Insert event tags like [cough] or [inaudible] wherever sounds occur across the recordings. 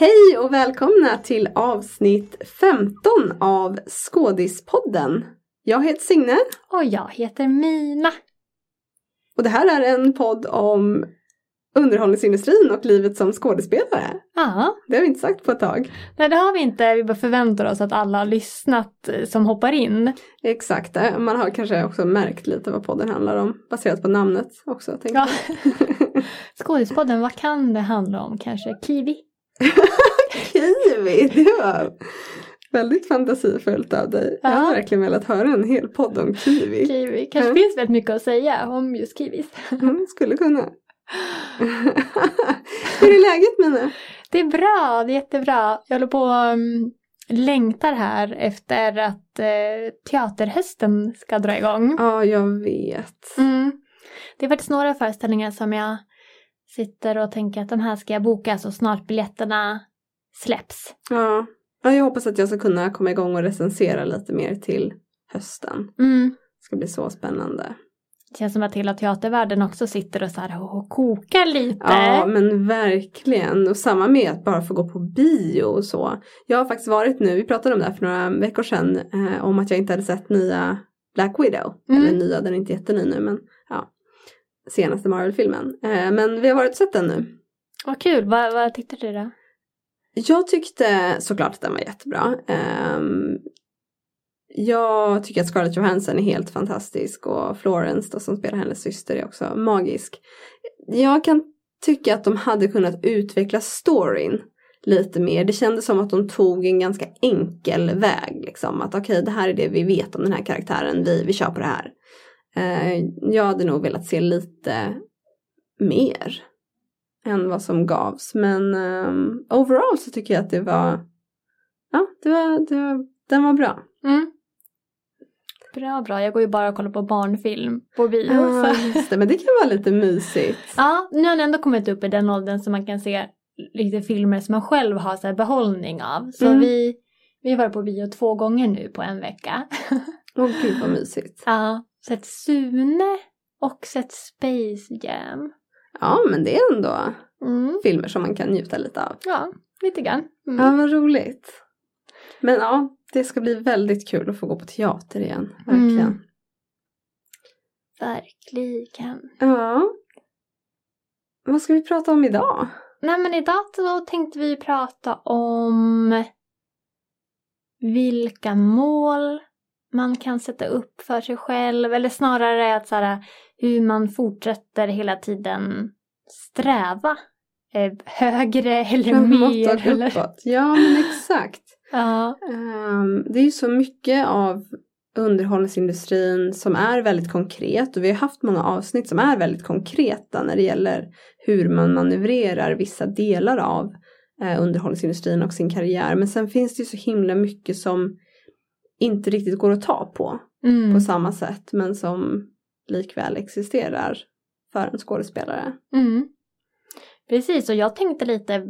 Hej och välkomna till avsnitt 15 av Skådispodden. Jag heter Signe. Och jag heter Mina. Och det här är en podd om underhållningsindustrin och livet som skådespelare. Ja. Det har vi inte sagt på ett tag. Nej det har vi inte. Vi bara förväntar oss att alla har lyssnat eh, som hoppar in. Exakt, eh, man har kanske också märkt lite vad podden handlar om baserat på namnet också. Ja. [laughs] Skådispodden, vad kan det handla om? Kanske kiwi? Kiwi, det var väldigt fantasifullt av dig. Ja. Jag hade verkligen velat höra en hel podd om kiwi. Kiwi, kanske mm. finns väldigt mycket att säga om just kiwis. Mm, skulle kunna. [laughs] Hur är läget Mina? Det är bra, det är jättebra. Jag håller på och um, längtar här efter att uh, teaterhösten ska dra igång. Ja, jag vet. Mm. Det är faktiskt några föreställningar som jag sitter och tänker att de här ska jag boka så snart biljetterna släpps. Ja. ja, jag hoppas att jag ska kunna komma igång och recensera lite mer till hösten. Mm. Det ska bli så spännande. Det känns som att hela teatervärlden också sitter och, så här och kokar lite. Ja men verkligen. Och samma med att bara få gå på bio och så. Jag har faktiskt varit nu, vi pratade om det här för några veckor sedan, eh, om att jag inte hade sett nya Black Widow. Mm. Eller nya, den är inte jätteny nu men. Senaste Marvel-filmen. Eh, men vi har varit och sett den nu. Vad kul, vad, vad tyckte du då? Jag tyckte såklart att den var jättebra. Um, jag tycker att Scarlett Johansson är helt fantastisk och Florence då, som spelar hennes syster är också magisk. Jag kan tycka att de hade kunnat utveckla storyn lite mer. Det kändes som att de tog en ganska enkel väg. Liksom. Att okej, okay, det här är det vi vet om den här karaktären, vi, vi kör på det här. Uh, jag hade nog velat se lite mer än vad som gavs. Men um, overall så tycker jag att det var, ja, det var, det var den var bra. Mm. Bra, bra. Jag går ju bara och kollar på barnfilm på bio. Ja, det. Men det kan vara lite mysigt. ja, nu har den ändå kommit upp i den åldern så man kan se lite filmer som man själv har så behållning av. Så mm. vi, vi varit på bio två gånger nu på en vecka. Åh oh, gud vad mysigt. Ja, sett Sune och sett Space Jam. Ja, men det är ändå mm. filmer som man kan njuta lite av. Ja, lite grann. Mm. Ja, vad roligt. Men ja, det ska bli väldigt kul att få gå på teater igen. Verkligen. Mm. Verkligen. Ja. Vad ska vi prata om idag? Nej men idag så tänkte vi prata om vilka mål man kan sätta upp för sig själv eller snarare att så här, hur man fortsätter hela tiden sträva eh, högre eller mer. Eller... Ja men exakt. [laughs] Ja. Um, det är ju så mycket av underhållningsindustrin som är väldigt konkret och vi har haft många avsnitt som är väldigt konkreta när det gäller hur man manövrerar vissa delar av eh, underhållningsindustrin och sin karriär. Men sen finns det ju så himla mycket som inte riktigt går att ta på mm. på samma sätt men som likväl existerar för en skådespelare. Mm. Precis och jag tänkte lite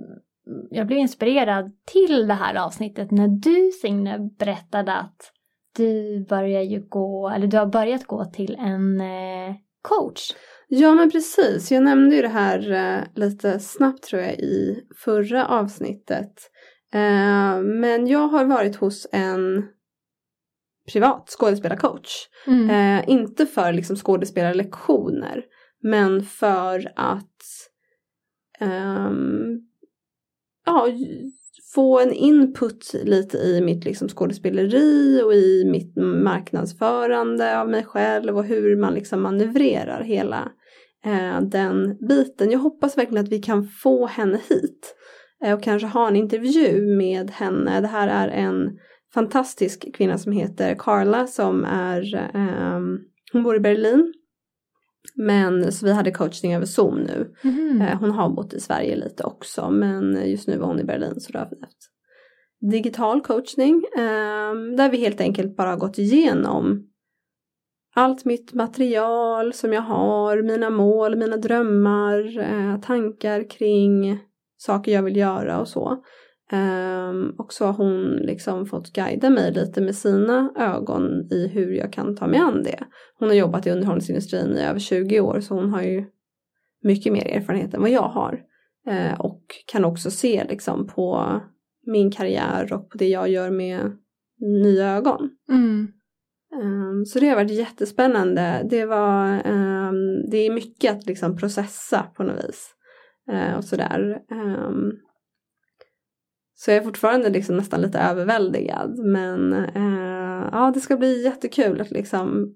jag blev inspirerad till det här avsnittet när du Signe berättade att du börjar ju gå, eller du har börjat gå till en eh, coach. Ja men precis, jag nämnde ju det här eh, lite snabbt tror jag i förra avsnittet. Eh, men jag har varit hos en privat skådespelarcoach. Mm. Eh, inte för liksom skådespelarlektioner men för att um, ja, få en input lite i mitt liksom skådespeleri och i mitt marknadsförande av mig själv och hur man liksom manövrerar hela eh, den biten. Jag hoppas verkligen att vi kan få henne hit eh, och kanske ha en intervju med henne. Det här är en fantastisk kvinna som heter Carla som är, eh, hon bor i Berlin men så vi hade coachning över Zoom nu. Mm. Hon har bott i Sverige lite också men just nu var hon i Berlin så då har vi haft digital coachning. Ehm, där vi helt enkelt bara har gått igenom allt mitt material som jag har, mina mål, mina drömmar, eh, tankar kring saker jag vill göra och så. Um, och så har hon liksom fått guida mig lite med sina ögon i hur jag kan ta mig an det. Hon har jobbat i underhållningsindustrin i över 20 år så hon har ju mycket mer erfarenhet än vad jag har. Eh, och kan också se liksom på min karriär och på det jag gör med nya ögon. Mm. Um, så det har varit jättespännande. Det, var, um, det är mycket att liksom processa på något vis. Uh, och sådär. Så jag är fortfarande liksom nästan lite överväldigad. Men eh, ja, det ska bli jättekul att liksom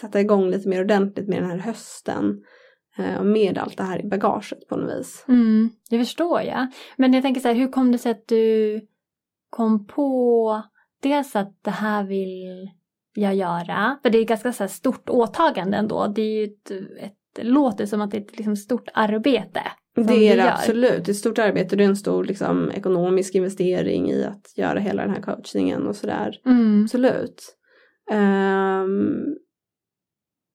sätta igång lite mer ordentligt med den här hösten. Eh, och med allt det här i bagaget på något vis. Mm, det förstår jag. Men jag tänker så här, hur kom det sig att du kom på dels att det här vill jag göra? För det är ett ganska så stort åtagande ändå. Det är ju ett, ett, låter som att det är ett liksom stort arbete. Det är det absolut. Det är ett stort arbete. Det är en stor liksom, ekonomisk investering i att göra hela den här coachningen och sådär. Mm. Absolut. Um,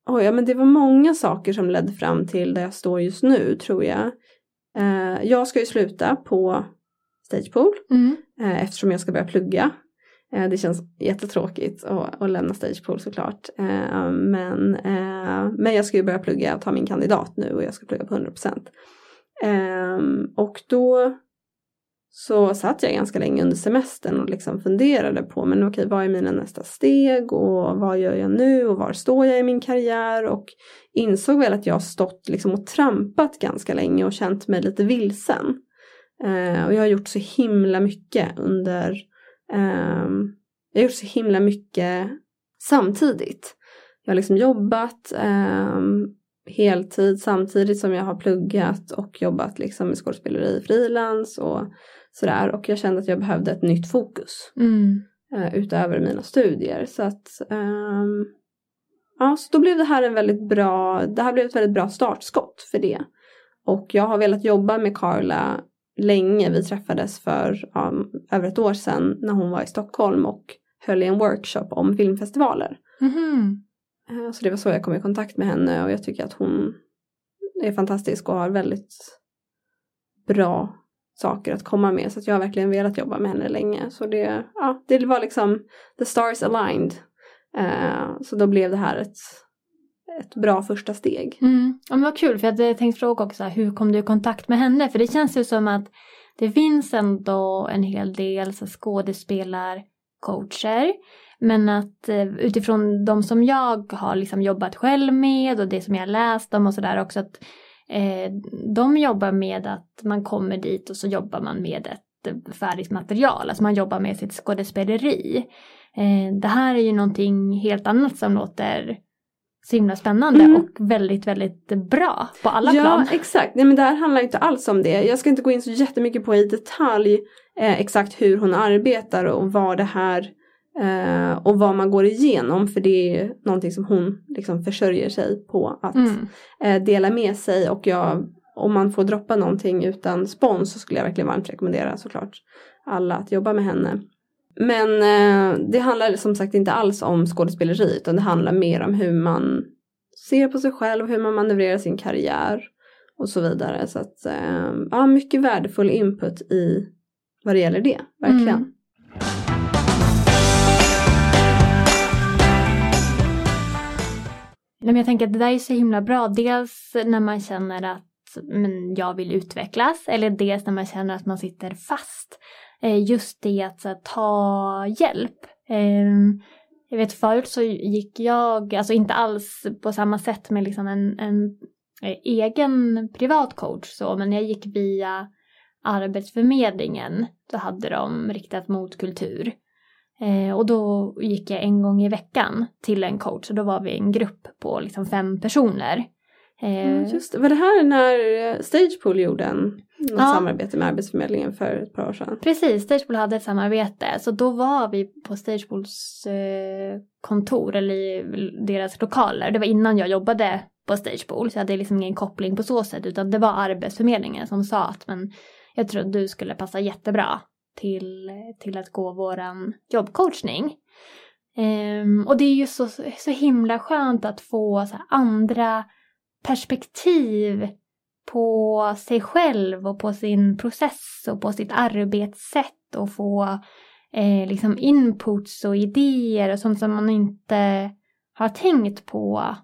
oh ja, men det var många saker som ledde fram till där jag står just nu tror jag. Uh, jag ska ju sluta på Stagepool mm. uh, eftersom jag ska börja plugga Eh, det känns jättetråkigt att, att lämna Stagepool såklart. Eh, men, eh, men jag ska ju börja plugga och ta min kandidat nu och jag ska plugga på 100%. Ehm, och då så satt jag ganska länge under semestern och liksom funderade på men okej vad är mina nästa steg och vad gör jag nu och var står jag i min karriär och insåg väl att jag stått liksom och trampat ganska länge och känt mig lite vilsen. Ehm, och jag har gjort så himla mycket under Um, jag har gjort så himla mycket samtidigt. Jag har liksom jobbat um, heltid samtidigt som jag har pluggat och jobbat liksom med skådespeleri frilans och sådär. Och jag kände att jag behövde ett nytt fokus mm. uh, utöver mina studier. Så att um, ja, så då blev det här en väldigt bra, det här blev ett väldigt bra startskott för det. Och jag har velat jobba med Carla länge. Vi träffades för um, över ett år sedan när hon var i Stockholm och höll i en workshop om filmfestivaler. Mm. Eh, så det var så jag kom i kontakt med henne och jag tycker att hon är fantastisk och har väldigt bra saker att komma med. Så att jag har verkligen velat jobba med henne länge. Så det, ja, det var liksom the stars aligned. Uh, så då blev det här ett ett bra första steg. Mm. Ja, men vad kul, för jag hade tänkt fråga också hur kom du i kontakt med henne? För det känns ju som att det finns ändå en hel del så skådespelarcoacher. Men att eh, utifrån de som jag har liksom jobbat själv med och det som jag läst om och sådär också att eh, de jobbar med att man kommer dit och så jobbar man med ett färdigt material, alltså man jobbar med sitt skådespeleri. Eh, det här är ju någonting helt annat som låter så himla spännande mm. och väldigt, väldigt bra på alla ja, plan. Ja, exakt. Nej, men det här handlar inte alls om det. Jag ska inte gå in så jättemycket på i detalj eh, exakt hur hon arbetar och vad det här eh, och vad man går igenom för det är någonting som hon liksom försörjer sig på att mm. eh, dela med sig och jag, om man får droppa någonting utan spons så skulle jag verkligen varmt rekommendera såklart alla att jobba med henne. Men eh, det handlar som sagt inte alls om skådespeleri utan det handlar mer om hur man ser på sig själv, hur man manövrerar sin karriär och så vidare. Så att eh, ja, mycket värdefull input i vad det gäller det, verkligen. Mm. Men jag tänker att det där är så himla bra. Dels när man känner att men, jag vill utvecklas eller dels när man känner att man sitter fast. Eh, just det att så, ta hjälp. Ehm, jag vet förut så gick jag, alltså inte alls på samma sätt med liksom en, en eh, egen privat coach så, men jag gick via Arbetsförmedlingen. Då hade de riktat mot kultur. Eh, och då gick jag en gång i veckan till en coach och då var vi en grupp på liksom fem personer. Eh, just det. Var det här när Stagepool gjorde en något ja. samarbete med Arbetsförmedlingen för ett par år sedan. Precis, Stagepool hade ett samarbete. Så då var vi på Stagepools eh, kontor eller i deras lokaler. Det var innan jag jobbade på Stagepool så jag hade liksom ingen koppling på så sätt utan det var Arbetsförmedlingen som sa att men jag tror att du skulle passa jättebra till, till att gå våran jobbcoachning. Um, och det är ju så, så himla skönt att få så andra perspektiv på sig själv och på sin process och på sitt arbetssätt och få eh, liksom inputs och idéer och sånt som man inte har tänkt på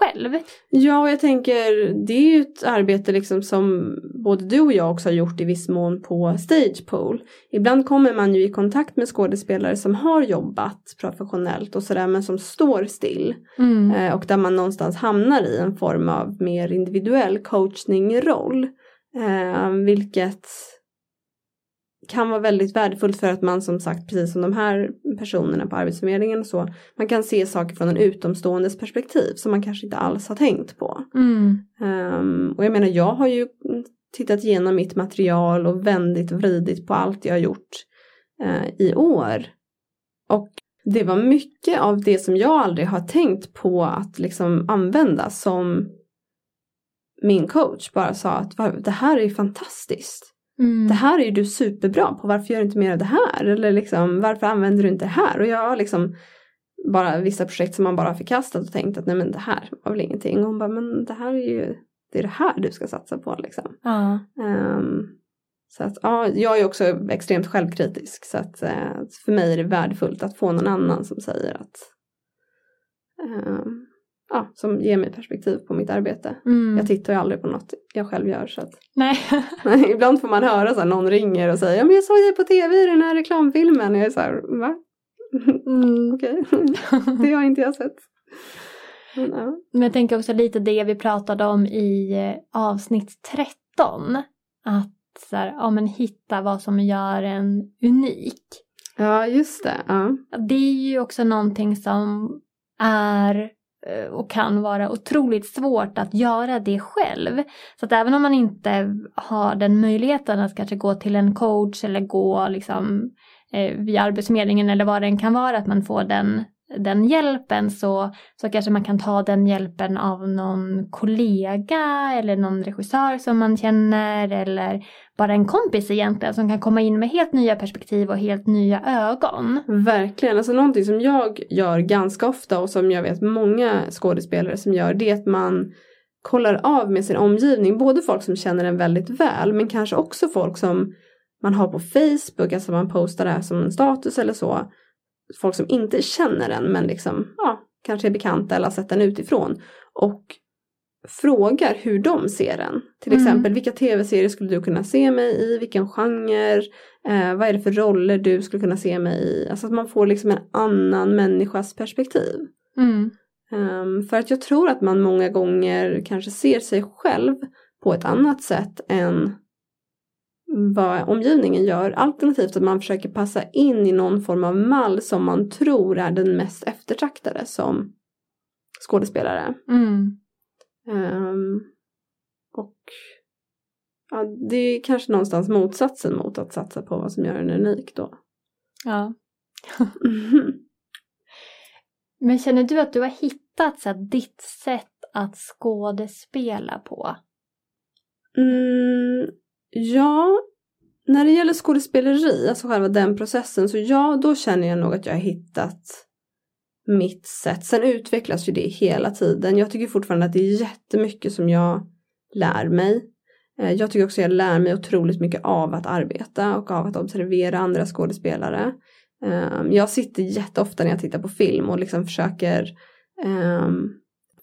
själv. Ja, och jag tänker det är ju ett arbete liksom som både du och jag också har gjort i viss mån på Stagepool. Ibland kommer man ju i kontakt med skådespelare som har jobbat professionellt och sådär men som står still. Mm. Eh, och där man någonstans hamnar i en form av mer individuell coachningroll. Eh, vilket kan vara väldigt värdefullt för att man som sagt, precis som de här personerna på Arbetsförmedlingen och så, man kan se saker från en utomståendes perspektiv som man kanske inte alls har tänkt på. Mm. Um, och jag menar, jag har ju tittat igenom mitt material och vändit och vridit på allt jag har gjort uh, i år. Och det var mycket av det som jag aldrig har tänkt på att liksom använda som min coach bara sa att det här är fantastiskt. Mm. Det här är ju du superbra på, varför gör du inte mer av det här? Eller liksom, varför använder du inte det här? Och jag har liksom bara vissa projekt som man bara har förkastat och tänkt att nej men det här var väl ingenting. Och hon bara, men det här är ju, det är det här du ska satsa på liksom. Ja. Um, så att ja, jag är också extremt självkritisk så att uh, för mig är det värdefullt att få någon annan som säger att um, ja, som ger mig perspektiv på mitt arbete. Mm. Jag tittar ju aldrig på något jag själv gör så att Nej. [laughs] ibland får man höra så här, någon ringer och säger ja men jag såg dig på tv i den här reklamfilmen och jag är så här va? Mm. [laughs] Okej, det har inte jag sett. Men, ja. Men jag tänker också lite det vi pratade om i eh, avsnitt 13. Att så här, ja, men hitta vad som gör en unik. ja just det. Ja. Det är ju också någonting som är Eh, och kan vara otroligt svårt att göra det själv. Så att även om man inte har den möjligheten att kanske gå till en coach eller gå liksom eh, via Arbetsförmedlingen eller vad det än kan vara, att man får den, den hjälpen så, så kanske man kan ta den hjälpen av någon kollega eller någon regissör som man känner eller bara en kompis egentligen som kan komma in med helt nya perspektiv och helt nya ögon. Verkligen, alltså någonting som jag gör ganska ofta och som jag vet många skådespelare som gör det är att man kollar av med sin omgivning, både folk som känner en väldigt väl men kanske också folk som man har på Facebook, alltså man postar det här som en status eller så. Folk som inte känner en men liksom, ja, kanske är bekanta eller har sett den utifrån. Och frågar hur de ser den. Till Mm. exempel vilka tv-serier skulle du kunna se mig i, vilken genre, eh, vad är det för roller du skulle kunna se mig i. Alltså att man får liksom en annan människas perspektiv. Mm. Um, för att jag tror att man många gånger kanske ser sig själv på ett annat sätt än vad omgivningen gör. Alternativt att man försöker passa in i någon form av mall som man tror är den mest eftertraktade som skådespelare. Mm. Ehm, och ja, det är kanske någonstans motsatsen mot att satsa på vad som gör en unik då. Ja. [laughs] Men känner du att du har hittat så här, ditt sätt att skådespela på? Mm, ja, när det gäller skådespeleri, alltså själva den processen, så ja, då känner jag nog att jag har hittat mitt sätt. Sen utvecklas ju det hela tiden. Jag tycker fortfarande att det är jättemycket som jag lär mig. Eh, jag tycker också jag lär mig otroligt mycket av att arbeta och av att observera andra skådespelare. Ehm, jag sitter jätteofta när jag tittar på film och liksom försöker ehm,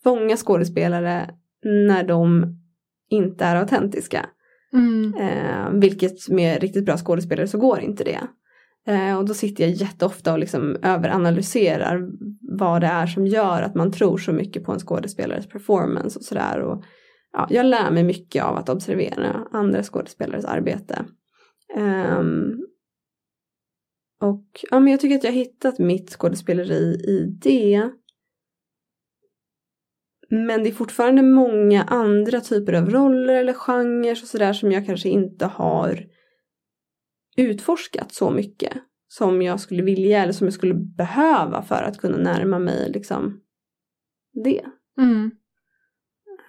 fånga skådespelare när de inte är autentiska. Mm. Eh, vilket med riktigt bra skådespelare så går inte det. Eh, och då sitter jag jätteofta och liksom överanalyserar vad det är som gör att man tror så mycket på en skådespelares performance och sådär. Och, ja, jag lär mig mycket av att observera andra skådespelares arbete. Eh, och ja, men jag tycker att jag har hittat mitt skådespeleri i det. Men det är fortfarande många andra typer av roller eller genrer och sådär som jag kanske inte har utforskat så mycket som jag skulle vilja eller som jag skulle behöva för att kunna närma mig liksom det. Mm.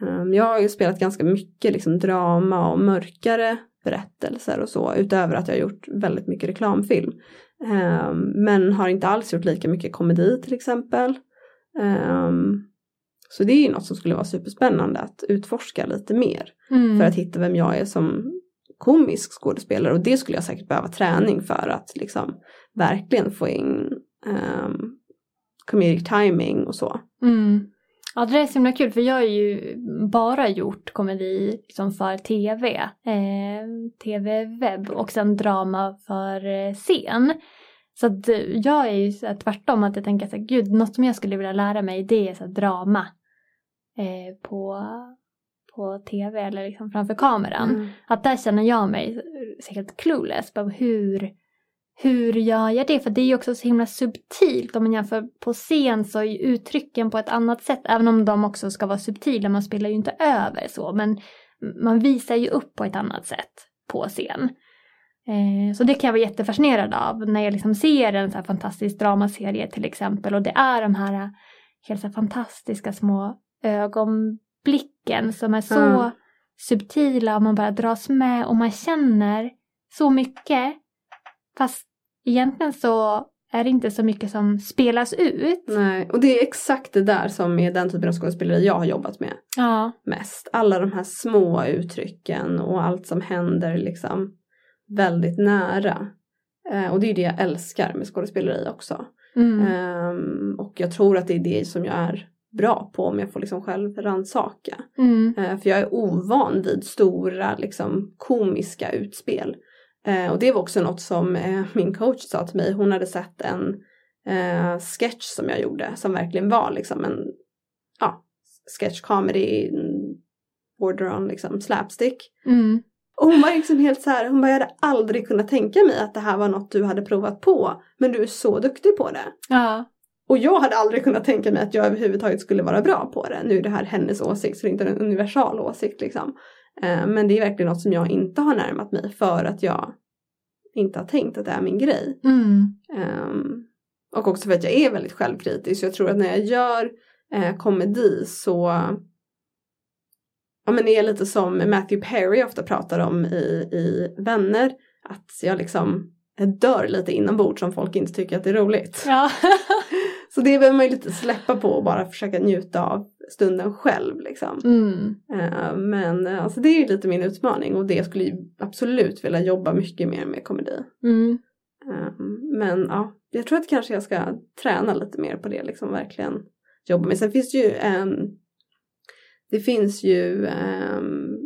Um, Jag har ju spelat ganska mycket liksom drama och mörkare berättelser och så utöver att jag har gjort väldigt mycket reklamfilm. Um, Men har inte alls gjort lika mycket komedi till exempel. Um, Så det är ju något som skulle vara superspännande att utforska lite mer Mm. för att hitta vem jag är som komisk skådespelare och det skulle jag säkert behöva träning för att liksom verkligen få in um, comedic timing och så. Mm. Ja, det är så himla kul för jag har ju bara gjort komedi liksom för tv, eh, tv-webb och sen drama för eh, scen. Så att eh, jag är ju så här, tvärtom att jag tänker att gud, något som jag skulle vilja lära mig det är så här, drama eh, på, på tv eller liksom framför kameran. Mm. Att där känner jag mig helt clueless på hur, hur gör jag det? För det är ju också så himla subtilt om man jämför på scen så är ju uttrycken på ett annat sätt även om de också ska vara subtila, man spelar ju inte över så men man visar ju upp på ett annat sätt på scen. Eh, så det kan jag vara jättefascinerad av när jag liksom ser en så här fantastisk dramaserie till exempel och det är de här helt så här fantastiska små ögonblicken som är så Mm. subtila och man bara dras med och man känner så mycket. Fast egentligen så är det inte så mycket som spelas ut. Nej, och det är exakt det där som är den typen av skådespeleri jag har jobbat med Ja. mest. Alla de här små uttrycken och allt som händer liksom väldigt nära. Eh, och det är det jag älskar med skådespeleri också. Mm. Ehm, och jag tror att det är det som jag är bra på om jag får liksom själv rannsaka. Mm. Eh, för jag är ovan vid stora liksom, komiska utspel. Eh, och det var också något som eh, min coach sa till mig. Hon hade sett en sketch som jag gjorde som verkligen var liksom en ja, sketch comedy border on liksom slapstick. Mm. Och hon var liksom helt så här, hon bara jag hade aldrig kunnat tänka mig att det här var något du hade provat på. Men du är så duktig på det. Ja. Och jag hade aldrig kunnat tänka mig att jag överhuvudtaget skulle vara bra på det. Nu är det här hennes åsikt så det är inte en universal åsikt liksom. Eh, men det är verkligen något som jag inte har närmat mig för att jag inte har tänkt att det är min grej. Mm. Ehm, och också för att jag är väldigt självkritisk. Jag tror att när jag gör eh, komedi så ja, men är lite som Matthew Perry ofta pratar om i, i Vänner. Att jag liksom dör lite inombords om folk inte tycker att det är roligt. Ja. [laughs] Så det behöver man ju lite släppa på och bara försöka njuta av stunden själv liksom. mm. Eh, men eh, alltså det är ju lite min utmaning och det jag skulle ju absolut vilja jobba mycket mer med komedi. Mm. Eh, men ja, jag tror att kanske jag ska träna lite mer på det liksom verkligen jobba med. Sen finns det ju en det finns ju um,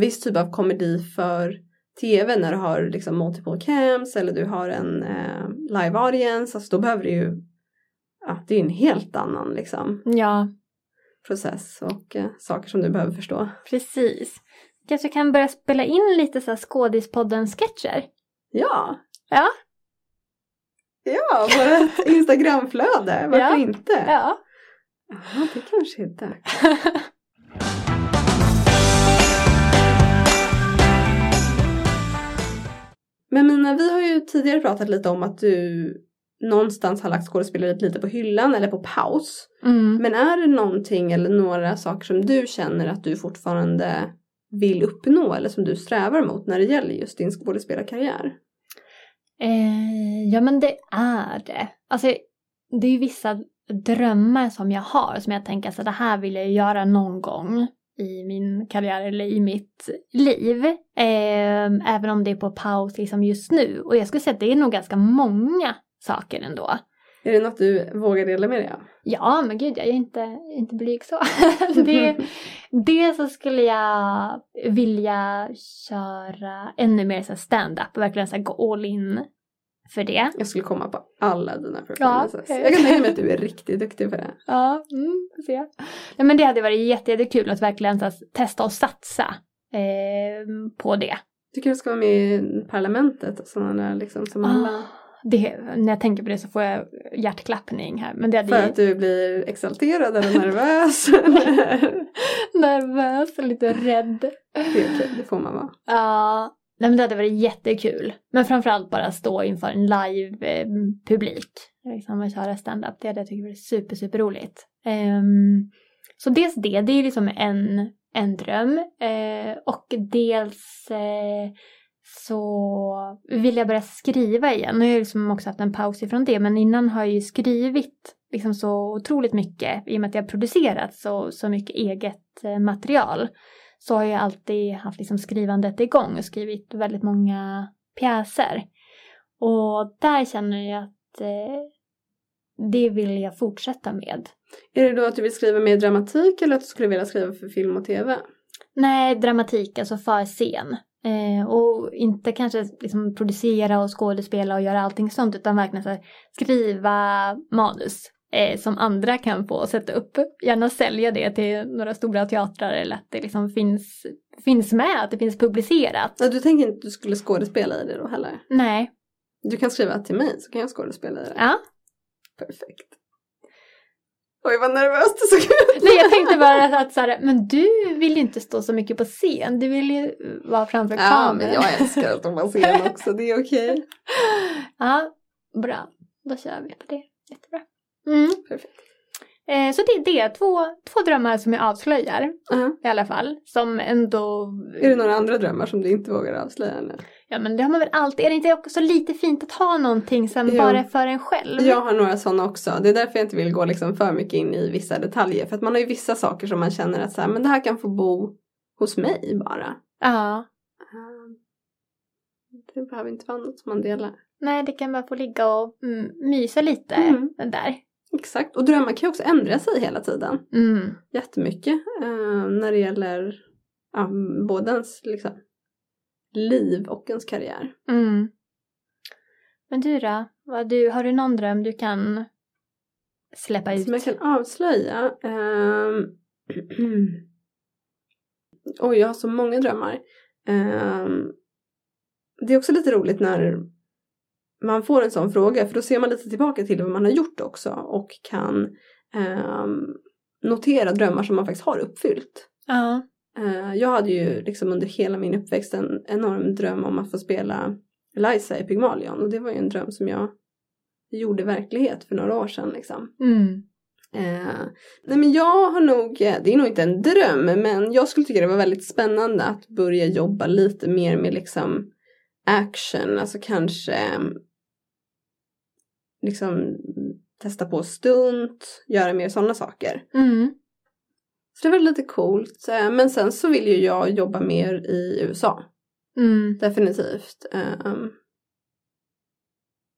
viss typ av komedi för tv när du har liksom multiple cams eller du har en eh, live audience. Alltså då behöver du ju, ja det är en helt annan liksom Ja, process och eh, saker som du behöver förstå. precis. Kanske kan börja spela in lite så här skådispodden-sketcher. Ja, Ja. ja, vårt [laughs] Instagramflöde, varför Ja. inte? Ja. Ja, det kanske är dags. [laughs] Men Mina, vi har ju tidigare pratat lite om att du någonstans har lagt skådespeleriet lite på hyllan eller på paus. Mm. Men är det någonting eller några saker som du känner att du fortfarande vill uppnå eller som du strävar mot när det gäller just din skådespelarkarriär? Eh, ja men det är det. Alltså det är ju vissa drömmar som jag har som jag tänker så det här vill jag göra någon gång i min karriär eller i mitt liv. Eh, även om det är på paus liksom just nu. Och jag skulle säga att det är nog ganska många saker ändå. Är det något du vågar dela med dig av? Ja, men gud, jag är inte, inte blyg så. [laughs] det, det så skulle jag vilja köra ännu mer så stand-up och verkligen så gå all in för det. Jag skulle komma på alla dina performances. Ja. Jag kan tänka mig att du är riktigt duktig på det. [laughs] Ja, mm, se. Ja, men det hade varit jätte, jättekul att verkligen så testa och satsa eh, på det. Tycker du ska vara med i parlamentet och sådana där liksom som alla. Det. När jag tänker på det så får jag hjärtklappning här. Men det hade För ju- att du blir exalterad eller [laughs] nervös. nervös och lite rädd. det är okej, det får man vara. Ja, nej men det hade varit jättekul. Men framförallt bara stå inför en live-publik. liksom att köra stand-up. Det hade jag tyckt varit super, super roligt. Ehm, så dels det, det är liksom en, en dröm. Eh, och dels eh, så vill jag börja skriva igen. Nu har jag liksom också haft en paus ifrån det. Men innan har jag ju skrivit liksom så otroligt mycket. I och med att jag har producerat så, så mycket eget eh, material så har jag alltid haft liksom skrivandet igång och skrivit väldigt många pjäser. Och där känner jag att eh, det vill jag fortsätta med. Är det då att du vill skriva mer dramatik eller att du skulle vilja skriva för film och tv? Nej, dramatik, alltså för scen. Eh, och inte kanske liksom producera och skådespela och göra allting sånt utan verkligen så skriva manus eh, som andra kan få sätta upp. Gärna sälja det till några stora teatrar eller att det liksom finns, finns med, att det finns publicerat. Ja, du tänker inte att du skulle skådespela i det då heller? Nej. Du kan skriva till mig så kan jag skådespela i det. Ja. Perfekt. Oj vad nervöst det såg ut. Nej jag tänkte bara att så här, men du vill ju inte stå så mycket på scen, du vill ju vara framför Ja kameran. men jag älskar att stå på scen [laughs] också, det är okej. Ja, bra. Då kör vi på det. Jättebra. Mm. Perfekt. Eh, så det är det, två, två drömmar som jag avslöjar Ja. i alla fall. Som ändå... Är det några andra drömmar som du inte vågar avslöja nu? Ja men det har man väl alltid. Är det inte också lite fint att ha någonting som Jo. bara är för en själv? Jag har några sådana också. Det är därför jag inte vill gå liksom för mycket in i vissa detaljer. För att man har ju vissa saker som man känner att så här, men det här kan få bo hos mig bara. Ja. Ehm, Det behöver inte vara något som man delar. Nej, det kan bara få ligga och mm, mysa lite Mm. där. Exakt. Och drömmar kan ju också ändra sig hela tiden. Mm. Jättemycket. eh, när det gäller ja, både ens liksom, liv och ens karriär. Mm. Men du då? Vad du, har du någon dröm du kan släppa ut? Som jag kan avslöja. ehm, [clears throat] Oj, jag har så många drömmar. Ehm, det är också lite roligt när man får en sån fråga för då ser man lite tillbaka till vad man har gjort också och kan ehm, notera drömmar som man faktiskt har uppfyllt. Ja. Eh, jag hade ju liksom under hela min uppväxt en enorm dröm om att få spela Eliza i Pygmalion och det var ju en dröm som jag gjorde verklighet för några år sedan liksom. Mm. Eh, nej men jag har nog, eh, det är nog inte en dröm, men jag skulle tycka det var väldigt spännande att börja jobba lite mer med liksom action, alltså kanske mm, liksom testa på stunt, göra mer sådana saker. Mm. Så det var lite coolt, eh, men sen så vill ju jag jobba mer i USA, Mm. definitivt. Ehm,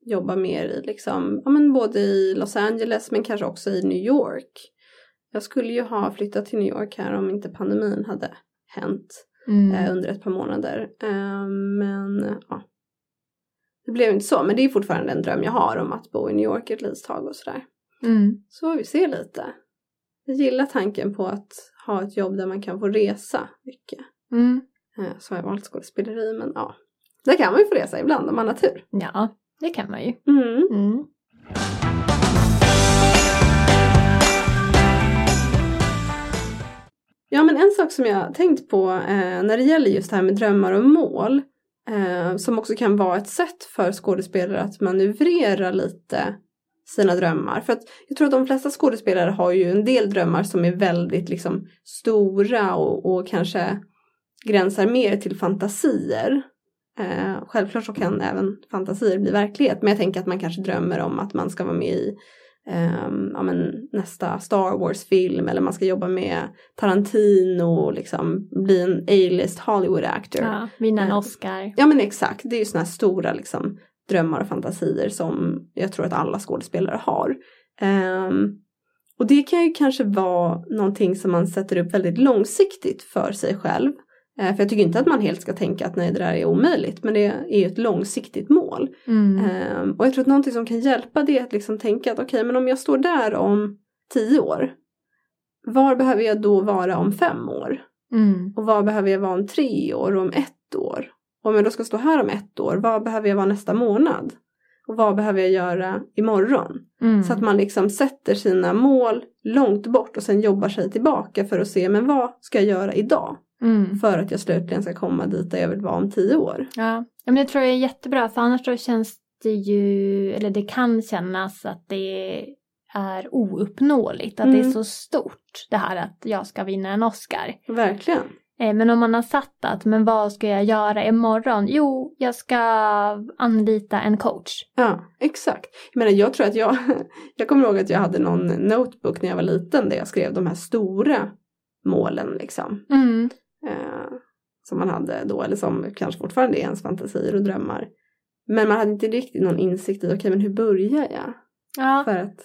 jobba mer i liksom, ja men både i Los Angeles men kanske också i New York. Jag skulle ju ha flyttat till New York här om inte pandemin hade hänt Mm. eh, under ett par månader. Ehm, men ja, det blev inte så. Men det är fortfarande en dröm jag har om att bo i New York ett litet tag och sådär. Mm. Så vi se lite. Jag gillar tanken på att ha ett jobb där man kan få resa mycket. Mm. Eh, Så har jag valt skådespeleri men ja. Där kan man ju få resa ibland om man har tur. Ja, det kan man ju. Mm. Mm. Ja men en sak som jag tänkt på eh, när det gäller just det här med drömmar och mål. Eh, som också kan vara ett sätt för skådespelare att manövrera lite sina drömmar. För att jag tror att de flesta skådespelare har ju en del drömmar som är väldigt liksom stora och, och kanske gränsar mer till fantasier. Eh, självklart så kan även fantasier bli verklighet men jag tänker att man kanske drömmer om att man ska vara med i ehm, ja, men nästa Star Wars-film eller man ska jobba med Tarantino och liksom bli en A-list Hollywood actor. Ja, vinna en Eh, Oscar. Ja men exakt, det är ju sådana här stora liksom, drömmar och fantasier som jag tror att alla skådespelare har. Ehm, och det kan ju kanske vara någonting som man sätter upp väldigt långsiktigt för sig själv. Eh, för jag tycker inte att man helt ska tänka att nej det där är omöjligt men det är ju ett långsiktigt mål. Mm. Ehm, och jag tror att någonting som kan hjälpa det är att liksom tänka att okej men om jag står där om tio år. Var behöver jag då vara om fem år? Mm. Och vad behöver jag vara om tre år och om ett år? Om jag då ska stå här om ett år, vad behöver jag vara nästa månad? Och vad behöver jag göra imorgon? Mm. Så att man liksom sätter sina mål långt bort och sen jobbar sig tillbaka för att se men vad ska jag göra idag? Mm. För att jag slutligen ska komma dit där jag vill vara om tio år. Ja. men det tror jag är jättebra för annars då känns det ju, eller det kan kännas att det är ouppnåeligt, att det är Mm. så stort det här att jag ska vinna en Oscar. Verkligen. Eh, Men om man har satt att, men vad ska jag göra imorgon? Jo, jag ska anlita en coach. Ja, exakt. Jag menar, jag tror att jag, [laughs] jag kommer ihåg att jag hade någon notebook när jag var liten där jag skrev de här stora målen liksom. Mm. Eh, som man hade då, eller som kanske fortfarande är ens fantasier och drömmar. Men man hade inte riktigt någon insikt i, okej men hur börjar jag? Ja. För att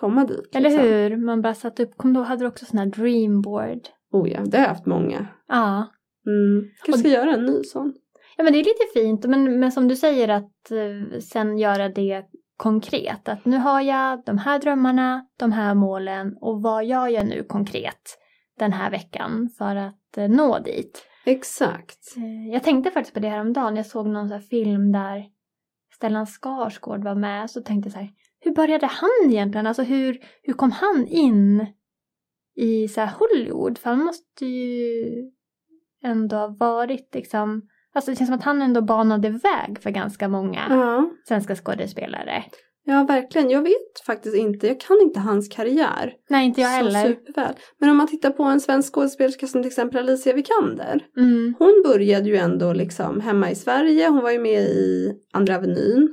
komma dit. Eller liksom. hur? Man bara satt upp, kom då hade du också sån här dreamboard. Oh ja, det har jag haft många. Ja. Mm. Kanske ska göra en ny sån. Ja men det är lite fint, men, men som du säger att eh, sen göra det konkret. Att nu har jag de här drömmarna, de här målen och vad gör jag nu konkret den här veckan för att eh, nå dit. Exakt. Eh, Jag tänkte faktiskt på det här om dagen. Jag såg någon så film där Stellan Skarsgård var med. Så tänkte jag så här, hur började han egentligen? Alltså hur, hur kom han in i så Hollywood? För han måste ju ändå ha varit liksom, alltså det känns som att han ändå banade väg för ganska många Ja. svenska skådespelare. ja, verkligen. Jag vet faktiskt inte. Jag kan inte hans karriär Nej, inte jag så heller. superväl. Men om man tittar på en svensk skådespelerska som till exempel Alicia Vikander. Mm, Hon började ju ändå liksom hemma i Sverige. Hon var ju med i Andra Avenyn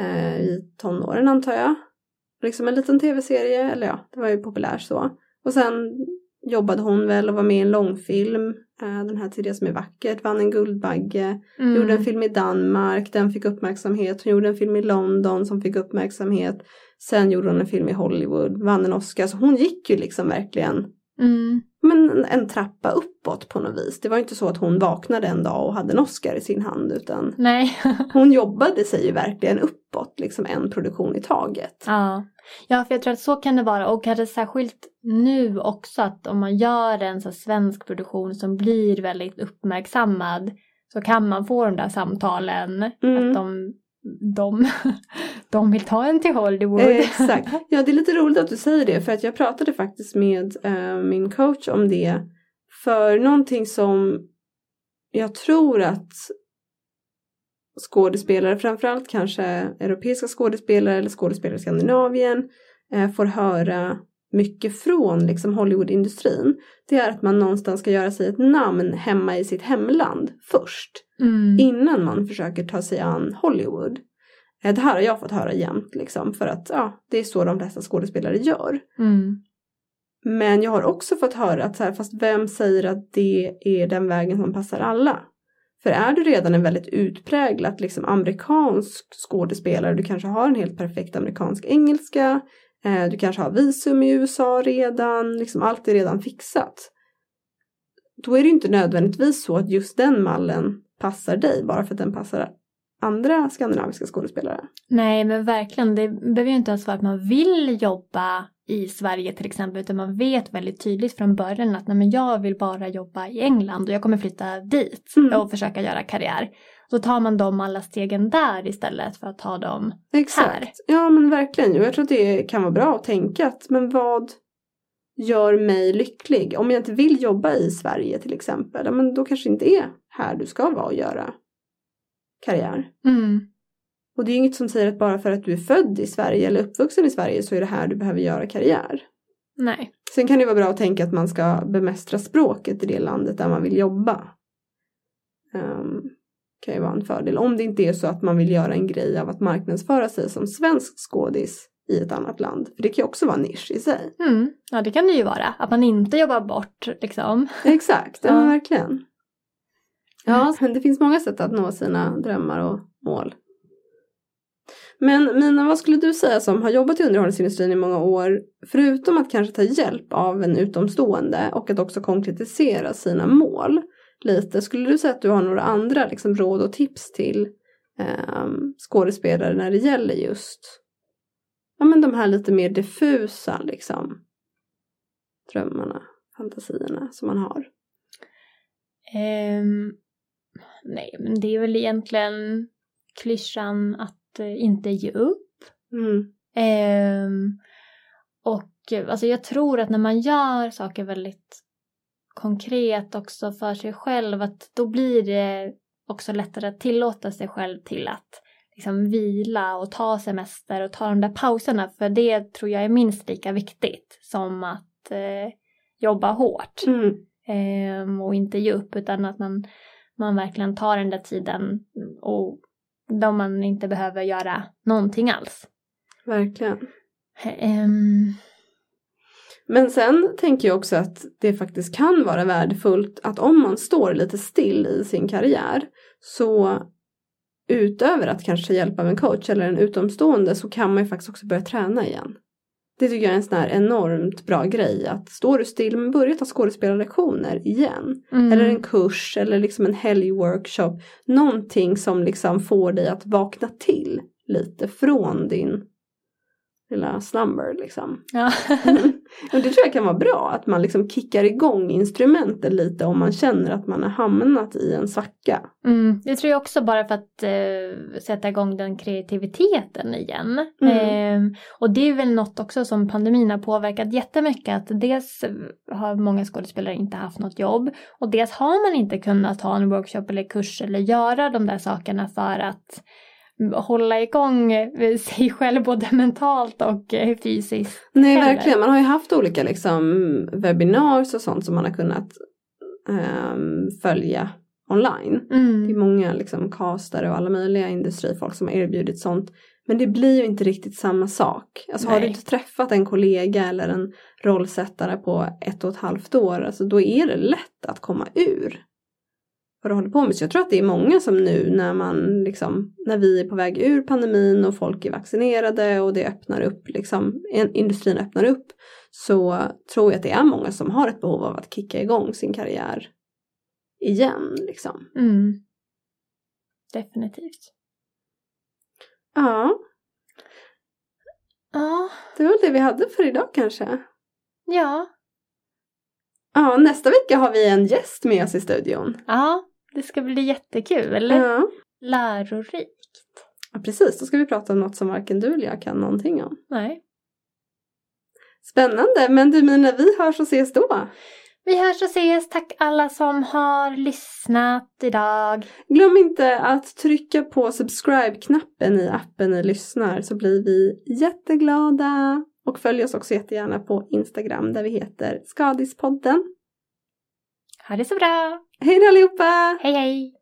eh, i tonåren antar jag. Liksom en liten tv-serie, eller ja, det var ju populärt så. Och sen jobbade hon väl och var med i en långfilm. Eh, den här tidiga som är vackert, vann en Guldbagge. mm, Gjorde en film i Danmark, den fick uppmärksamhet. Hon gjorde en film i London som fick uppmärksamhet. Sen gjorde hon en film i Hollywood, vann en Oscar. Så hon gick ju liksom verkligen mm, men en, trappa uppåt på något vis. Det var inte så att hon vaknade en dag och hade en Oscar i sin hand utan nej. [laughs] hon jobbade sig ju verkligen uppåt, liksom en produktion i taget. Ja. ja, för jag tror att så kan det vara och kanske särskilt nu också att om man gör en så svensk produktion som blir väldigt uppmärksammad så kan man få de där samtalen Mm. att de, de, [laughs] de vill ta en till Hollywood. Eh, Exakt. Ja, det är lite roligt att du säger det för att jag pratade faktiskt med eh, min coach om det. För någonting som jag tror att skådespelare, framförallt kanske europeiska skådespelare eller skådespelare i Skandinavien eh, får höra mycket från liksom Hollywoodindustrin. Det är att man någonstans ska göra sig ett namn hemma i sitt hemland först. Mm. Innan man försöker ta sig an Hollywood. Eh, Det här har jag fått höra jämt liksom för att ja, det är så de flesta skådespelare gör. Mm. Men jag har också fått höra att så här, fast vem säger att det är den vägen som passar alla? För är du redan en väldigt utpräglat liksom amerikansk skådespelare, du kanske har en helt perfekt amerikansk engelska, du kanske har visum i USA redan, liksom allt är redan fixat. Då är det inte nödvändigtvis så att just den mallen passar dig bara för att den passar andra skandinaviska skådespelare. Nej men verkligen, det behöver ju inte ens vara att man vill jobba i Sverige till exempel utan man vet väldigt tydligt från början att nej, men jag vill bara jobba i England och jag kommer flytta dit Mm. och försöka göra karriär. Så tar man de alla stegen där istället för att ta dem Exakt. här. Ja men verkligen. Jag tror att det kan vara bra att tänka att men vad gör mig lycklig? Om jag inte vill jobba i Sverige till exempel, ja, men då kanske inte är här du ska vara och göra karriär. Mm. Och det är inget som säger att bara för att du är född i Sverige eller uppvuxen i Sverige så är det här du behöver göra karriär. Nej. Sen kan det vara bra att tänka att man ska bemästra språket i det landet där man vill jobba. Um, kan ju vara en fördel. Om det inte är så att man vill göra en grej av att marknadsföra sig som svensk skådis i ett annat land. För det kan ju också vara en nisch i sig. Mm. Ja det kan det ju vara. Att man inte jobbar bort liksom. [laughs] Exakt, ja, verkligen. Ja, men det finns många sätt att nå sina drömmar och mål. Men Mina, vad skulle du säga som har jobbat i underhållningsindustrin i många år, förutom att kanske ta hjälp av en utomstående och att också konkretisera sina mål lite, skulle du säga att du har några andra liksom, råd och tips till ehm, skådespelare när det gäller just ja, men de här lite mer diffusa liksom, drömmarna, fantasierna som man har? Ehm, nej men det är väl egentligen klyschan att eh, inte ge upp. Mm. Ehm, och eh, alltså jag tror att när man gör saker väldigt konkret också för sig själv att då blir det också lättare att tillåta sig själv till att liksom vila och ta semester och ta de där pauserna för det tror jag är minst lika viktigt som att eh, jobba hårt Mm. ehm, och inte ge upp utan att man, man verkligen tar den där tiden och då man inte behöver göra någonting alls. Verkligen. Ehm, Men sen tänker jag också att det faktiskt kan vara värdefullt att om man står lite still i sin karriär så utöver att kanske hjälpa av en coach eller en utomstående så kan man ju faktiskt också börja träna igen. Det tycker jag är en sån här enormt bra grej att står du still men börja ta skådespelarlektioner igen. Mm. Eller en kurs eller liksom en helgworkshop. Någonting som liksom får dig att vakna till lite från din lilla slumber liksom. Ja. Och det tror jag kan vara bra att man liksom kickar igång instrumenten lite om man känner att man har hamnat i en svacka. Mm, det tror jag också bara för att eh, sätta igång den kreativiteten igen. Mm. Eh, och det är väl något också som pandemin har påverkat jättemycket. Att dels har många skådespelare inte haft något jobb och dels har man inte kunnat ha en workshop eller kurs eller göra de där sakerna för att hålla igång eh, sig själv både [laughs] mentalt och eh, fysiskt. Nej Heller. verkligen, man har ju haft olika liksom webinars och sånt som man har kunnat ehm, följa online. Det är Mm. många liksom castare och alla möjliga industrifolk som har erbjudit sånt. Men det blir ju inte riktigt samma sak. Alltså har du Nej. inte träffat en kollega eller en rollsättare på ett och ett halvt år, alltså då är det lätt att komma ur vad du håller på med. Så jag tror att det är många som nu när man liksom, när vi är på väg ur pandemin och folk är vaccinerade och det öppnar upp, liksom, industrin öppnar upp, så tror jag att det är många som har ett behov av att kicka igång sin karriär igen. Liksom. Mm. Definitivt. Ja, Ja, det var det vi hade för idag kanske. ja, Ja, nästa vecka har vi en gäst med oss i studion. ja, det ska bli jättekul. Ja. Lärorikt. ja, precis. Då ska vi prata om något som varken du eller jag kan någonting om. Nej. Spännande, men du Mina, vi hörs och ses då. Vi hörs och ses. Tack alla som har lyssnat idag. Glöm inte att trycka på subscribe-knappen i appen ni lyssnar så blir vi jätteglada. Och följ oss också jättegärna på Instagram där vi heter Skadispodden. Ha det så bra. Hej då allihopa! Hej hej!